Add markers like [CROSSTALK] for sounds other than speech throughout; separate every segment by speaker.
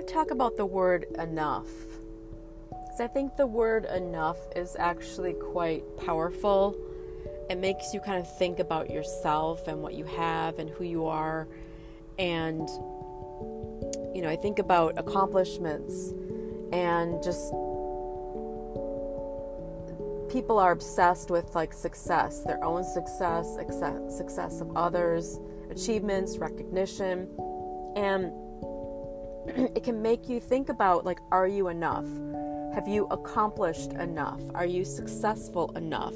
Speaker 1: to talk about the word enough. Because I think the word enough is actually quite powerful. It makes you kind of think about yourself and what you have and who you are. And, you know, I think about accomplishments and just people are obsessed with like success, their own success, success, success of others, achievements, recognition. And [CLEARS THROAT] it can make you think about like, are you enough? Have you accomplished enough? Are you successful enough?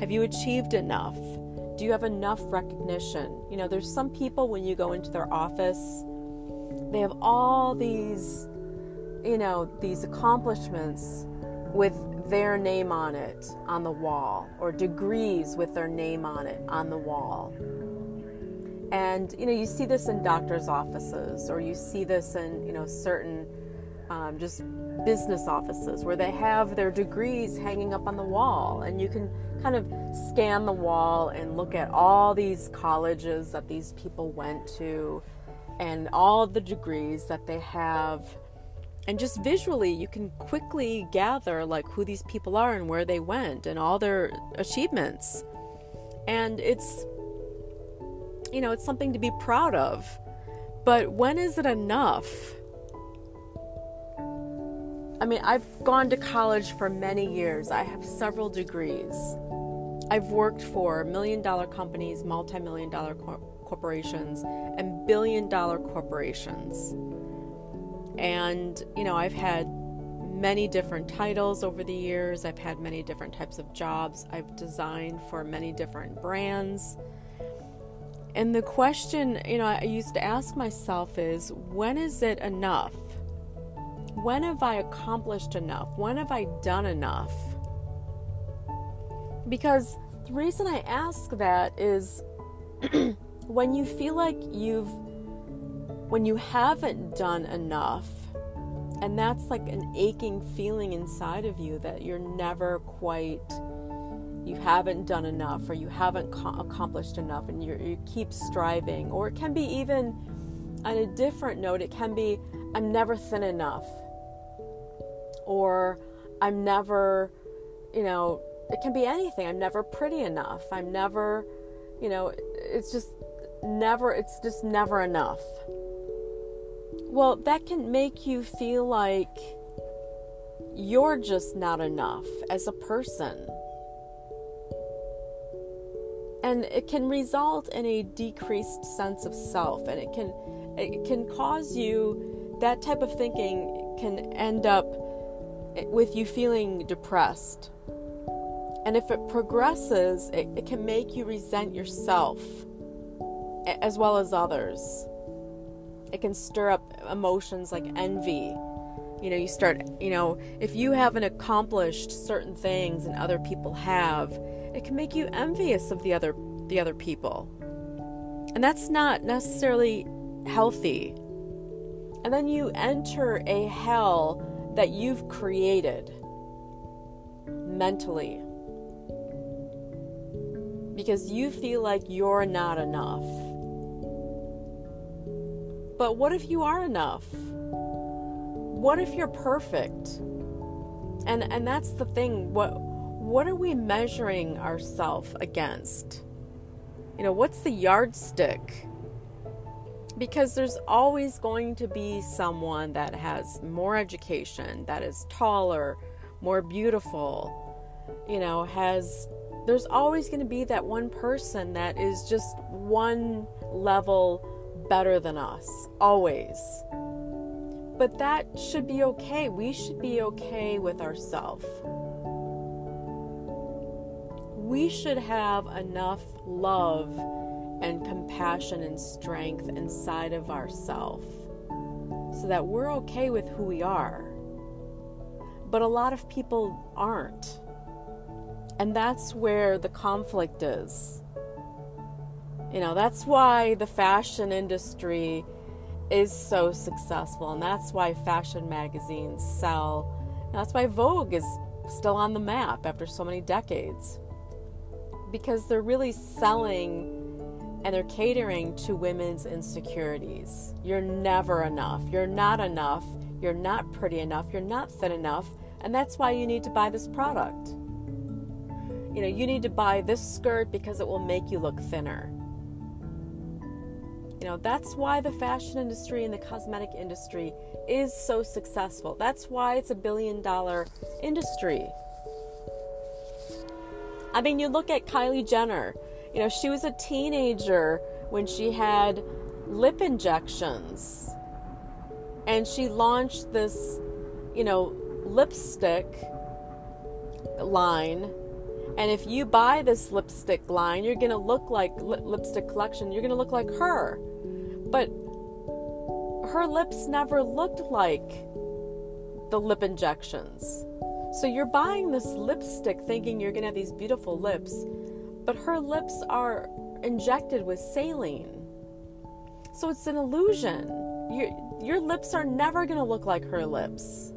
Speaker 1: Have you achieved enough? Do you have enough recognition? You know, there's some people when you go into their office, they have all these, you know, these accomplishments with their name on it on the wall, or degrees with their name on it on the wall. And you know, you see this in doctors' offices, or you see this in you know certain um, just business offices where they have their degrees hanging up on the wall, and you can kind of scan the wall and look at all these colleges that these people went to, and all the degrees that they have. And just visually, you can quickly gather like who these people are and where they went and all their achievements. And it's you know, it's something to be proud of. But when is it enough? I mean, I've gone to college for many years. I have several degrees. I've worked for million dollar companies, multi million dollar cor- corporations, and billion dollar corporations. And, you know, I've had many different titles over the years. I've had many different types of jobs. I've designed for many different brands. And the question, you know, I used to ask myself is when is it enough? When have I accomplished enough? When have I done enough? Because the reason I ask that is [CLEARS THROAT] when you feel like you've, when you haven't done enough, and that's like an aching feeling inside of you that you're never quite you haven't done enough or you haven't co- accomplished enough and you keep striving. Or it can be even on a different note, it can be I'm never thin enough. Or I'm never, you know, it can be anything. I'm never pretty enough. I'm never, you know, it's just never, it's just never enough. Well, that can make you feel like you're just not enough as a person and it can result in a decreased sense of self and it can it can cause you that type of thinking can end up with you feeling depressed. And if it progresses it, it can make you resent yourself as well as others. It can stir up emotions like envy. You know you start you know if you haven't accomplished certain things and other people have it can make you envious of the other the other people. And that's not necessarily healthy. And then you enter a hell that you've created mentally because you feel like you're not enough. But what if you are enough? What if you're perfect? And and that's the thing. What what are we measuring ourselves against? You know, what's the yardstick? Because there's always going to be someone that has more education, that is taller, more beautiful, you know, has there's always going to be that one person that is just one level better than us, always. But that should be okay. We should be okay with ourselves we should have enough love and compassion and strength inside of ourselves so that we're okay with who we are. But a lot of people aren't. And that's where the conflict is. You know, that's why the fashion industry is so successful, and that's why fashion magazines sell. That's why Vogue is still on the map after so many decades because they're really selling and they're catering to women's insecurities. You're never enough. You're not enough. You're not pretty enough. You're not thin enough. And that's why you need to buy this product. You know, you need to buy this skirt because it will make you look thinner. You know, that's why the fashion industry and the cosmetic industry is so successful. That's why it's a billion dollar industry. I mean, you look at Kylie Jenner. You know, she was a teenager when she had lip injections. And she launched this, you know, lipstick line. And if you buy this lipstick line, you're going to look like lipstick collection, you're going to look like her. But her lips never looked like the lip injections. So you're buying this lipstick thinking you're going to have these beautiful lips, but her lips are injected with saline. So it's an illusion. Your, your lips are never going to look like her lips.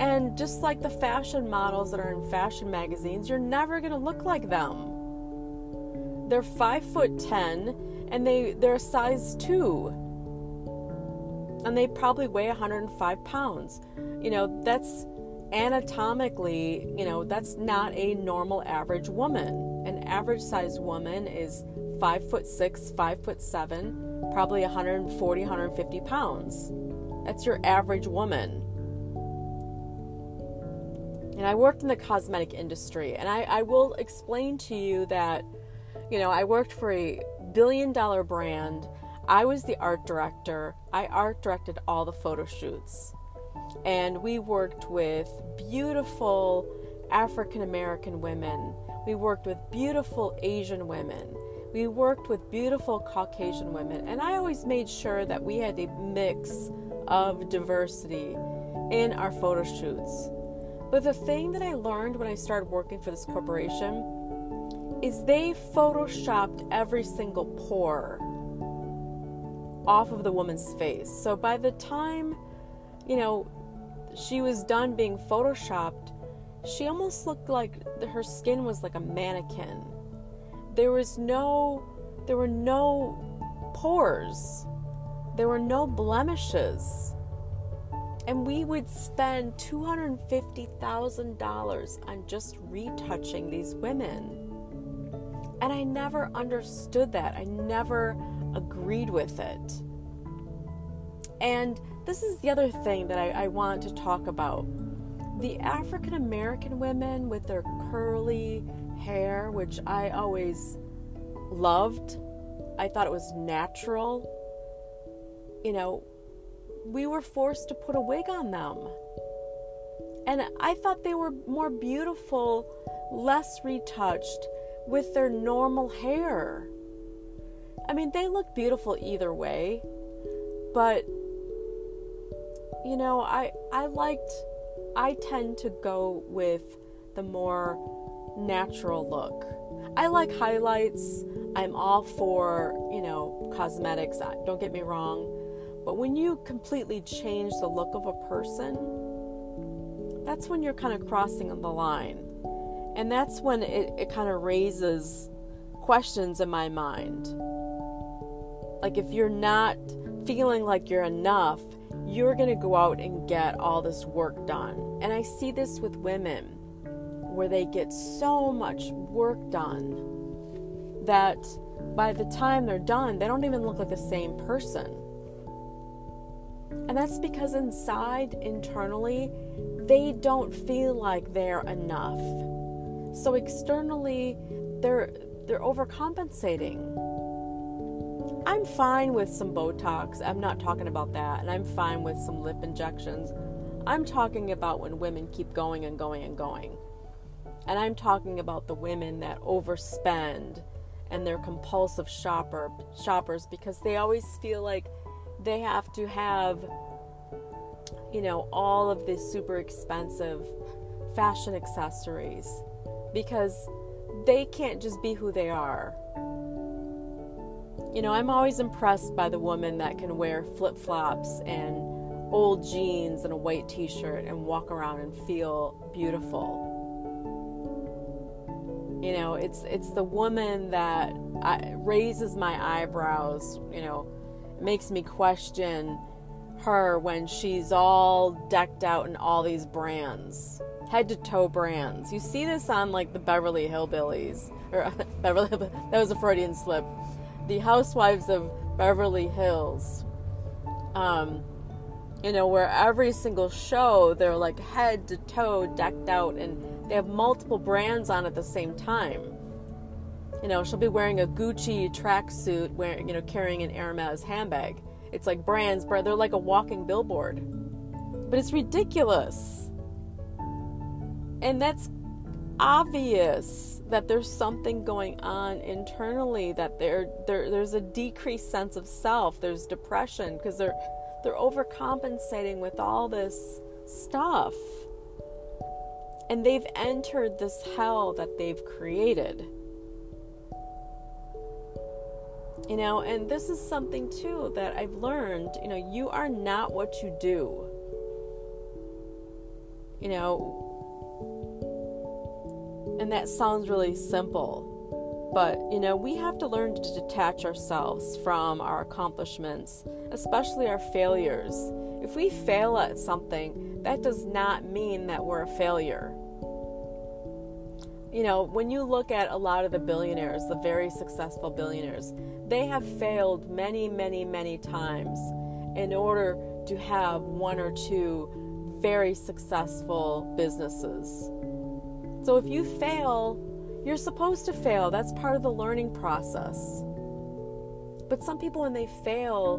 Speaker 1: And just like the fashion models that are in fashion magazines, you're never going to look like them. They're five foot ten and they, they're a size two. And they probably weigh 105 pounds. You know, that's anatomically, you know, that's not a normal average woman. An average sized woman is five foot six, five foot seven, probably 140, 150 pounds. That's your average woman. And I worked in the cosmetic industry, and I, I will explain to you that, you know, I worked for a billion dollar brand. I was the art director. I art directed all the photo shoots and we worked with beautiful African American women. We worked with beautiful Asian women. We worked with beautiful Caucasian women. And I always made sure that we had a mix of diversity in our photo shoots. But the thing that I learned when I started working for this corporation is they photoshopped every single pore off of the woman's face. So by the time, you know, she was done being photoshopped, she almost looked like her skin was like a mannequin. There was no there were no pores. There were no blemishes. And we would spend $250,000 on just retouching these women. And I never understood that. I never agreed with it. And this is the other thing that I, I want to talk about. The African American women with their curly hair, which I always loved, I thought it was natural. You know, we were forced to put a wig on them. And I thought they were more beautiful, less retouched, with their normal hair. I mean, they look beautiful either way, but you know, I I liked I tend to go with the more natural look. I like highlights. I'm all for, you know, cosmetics. Don't get me wrong. But when you completely change the look of a person, that's when you're kind of crossing the line. And that's when it, it kind of raises questions in my mind. Like if you're not feeling like you're enough you're going to go out and get all this work done. And I see this with women where they get so much work done that by the time they're done, they don't even look like the same person. And that's because inside, internally, they don't feel like they're enough. So externally, they're they're overcompensating. I'm fine with some Botox. I'm not talking about that. And I'm fine with some lip injections. I'm talking about when women keep going and going and going. And I'm talking about the women that overspend and they're compulsive shopper shoppers because they always feel like they have to have you know all of these super expensive fashion accessories because they can't just be who they are you know, I'm always impressed by the woman that can wear flip flops and old jeans and a white t shirt and walk around and feel beautiful. You know, it's it's the woman that raises my eyebrows. You know, makes me question her when she's all decked out in all these brands, head to toe brands. You see this on like the Beverly Hillbillies, or [LAUGHS] Beverly. That was a Freudian slip. The Housewives of Beverly Hills. Um, you know, where every single show they're like head to toe decked out and they have multiple brands on at the same time. You know, she'll be wearing a Gucci tracksuit, wearing, you know, carrying an Hermes handbag. It's like brands, but they're like a walking billboard. But it's ridiculous. And that's obvious that there's something going on internally that there, there there's a decreased sense of self there's depression because they're they're overcompensating with all this stuff. And they've entered this hell that they've created. You know and this is something too that i've learned you know you are not what you do. You know and that sounds really simple. But, you know, we have to learn to detach ourselves from our accomplishments, especially our failures. If we fail at something, that does not mean that we're a failure. You know, when you look at a lot of the billionaires, the very successful billionaires, they have failed many, many, many times in order to have one or two very successful businesses. So if you fail, you're supposed to fail. That's part of the learning process. But some people, when they fail,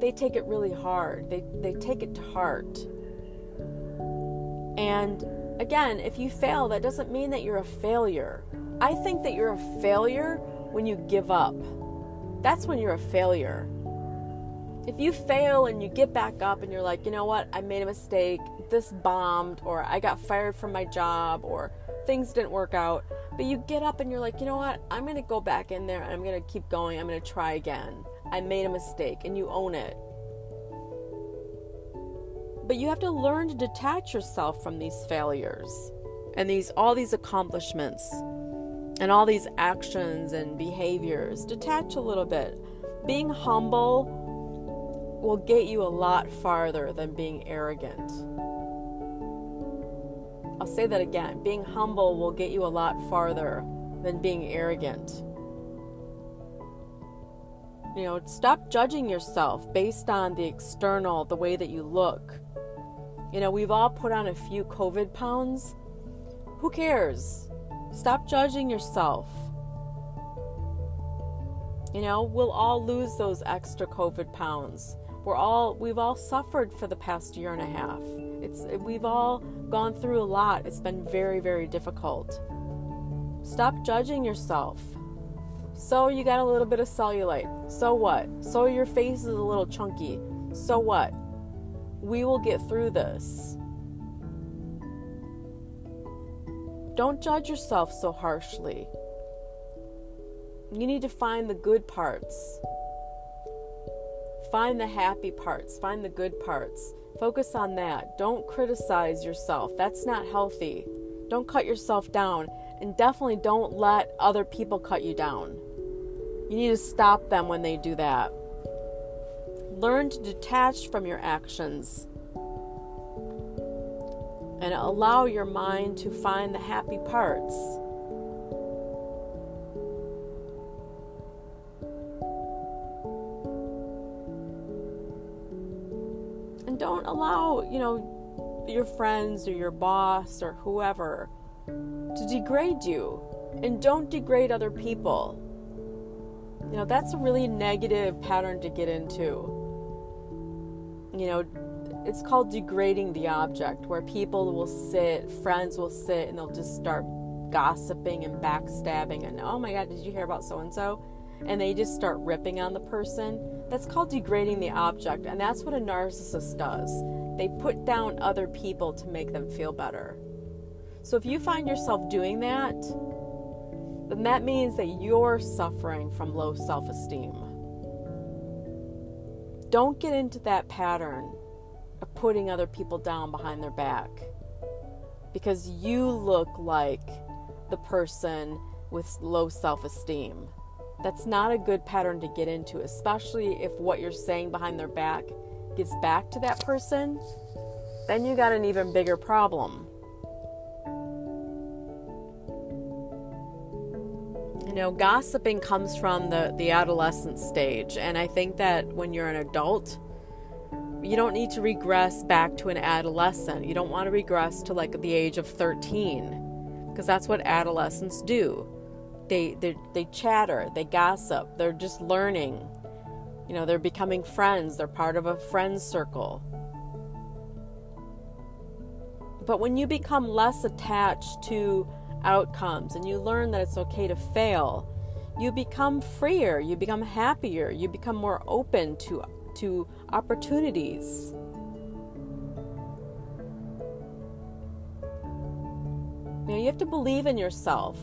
Speaker 1: they take it really hard. They, they take it to heart. And again, if you fail, that doesn't mean that you're a failure. I think that you're a failure when you give up. That's when you're a failure. If you fail and you get back up and you're like, you know what, I made a mistake, this bombed, or I got fired from my job, or things didn't work out, but you get up and you're like, you know what, I'm gonna go back in there and I'm gonna keep going, I'm gonna try again. I made a mistake, and you own it. But you have to learn to detach yourself from these failures and these all these accomplishments and all these actions and behaviors. Detach a little bit. Being humble will get you a lot farther than being arrogant. I'll say that again. Being humble will get you a lot farther than being arrogant. You know, stop judging yourself based on the external, the way that you look. You know, we've all put on a few COVID pounds. Who cares? Stop judging yourself. You know, we'll all lose those extra COVID pounds we're all we've all suffered for the past year and a half. It's we've all gone through a lot. It's been very very difficult. Stop judging yourself. So you got a little bit of cellulite. So what? So your face is a little chunky. So what? We will get through this. Don't judge yourself so harshly. You need to find the good parts. Find the happy parts, find the good parts. Focus on that. Don't criticize yourself. That's not healthy. Don't cut yourself down. And definitely don't let other people cut you down. You need to stop them when they do that. Learn to detach from your actions and allow your mind to find the happy parts. Allow, you know, your friends or your boss or whoever to degrade you. And don't degrade other people. You know, that's a really negative pattern to get into. You know, it's called degrading the object, where people will sit, friends will sit, and they'll just start gossiping and backstabbing and, oh my God, did you hear about so and so? And they just start ripping on the person that's called degrading the object, and that's what a narcissist does. They put down other people to make them feel better. So if you find yourself doing that, then that means that you're suffering from low self esteem. Don't get into that pattern of putting other people down behind their back because you look like the person with low self esteem. That's not a good pattern to get into, especially if what you're saying behind their back gets back to that person. Then you got an even bigger problem. You know, gossiping comes from the, the adolescent stage, and I think that when you're an adult, you don't need to regress back to an adolescent. You don't want to regress to like the age of 13 because that's what adolescents do they they they chatter, they gossip, they're just learning. You know, they're becoming friends, they're part of a friends circle. But when you become less attached to outcomes and you learn that it's okay to fail, you become freer, you become happier, you become more open to to opportunities. Now you have to believe in yourself.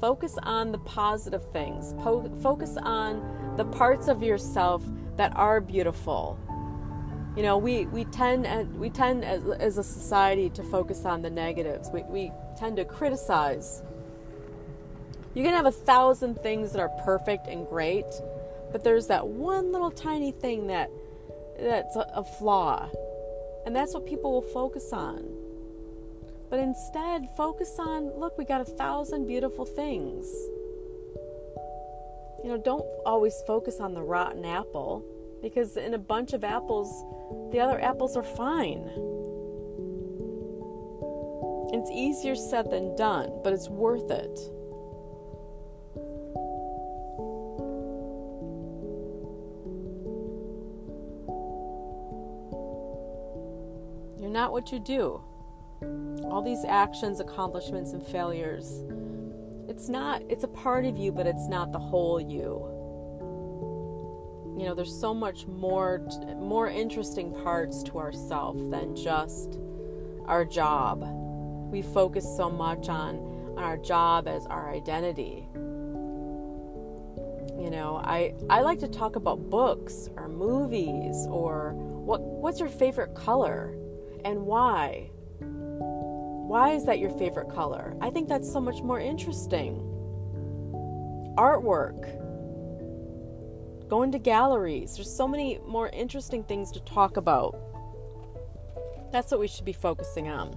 Speaker 1: Focus on the positive things. Po- focus on the parts of yourself that are beautiful. You know, we, we tend and we tend as, as a society to focus on the negatives. We, we tend to criticize. You can have a thousand things that are perfect and great, but there's that one little tiny thing that that's a, a flaw. And that's what people will focus on. But instead, focus on look, we got a thousand beautiful things. You know, don't always focus on the rotten apple because in a bunch of apples, the other apples are fine. It's easier said than done, but it's worth it. You're not what you do all these actions, accomplishments, and failures. It's not, it's a part of you, but it's not the whole you. You know, there's so much more, more interesting parts to ourself than just our job. We focus so much on, on our job as our identity. You know, I, I like to talk about books or movies or what what's your favorite color and why why is that your favorite color? I think that's so much more interesting. Artwork, going to galleries, there's so many more interesting things to talk about. That's what we should be focusing on.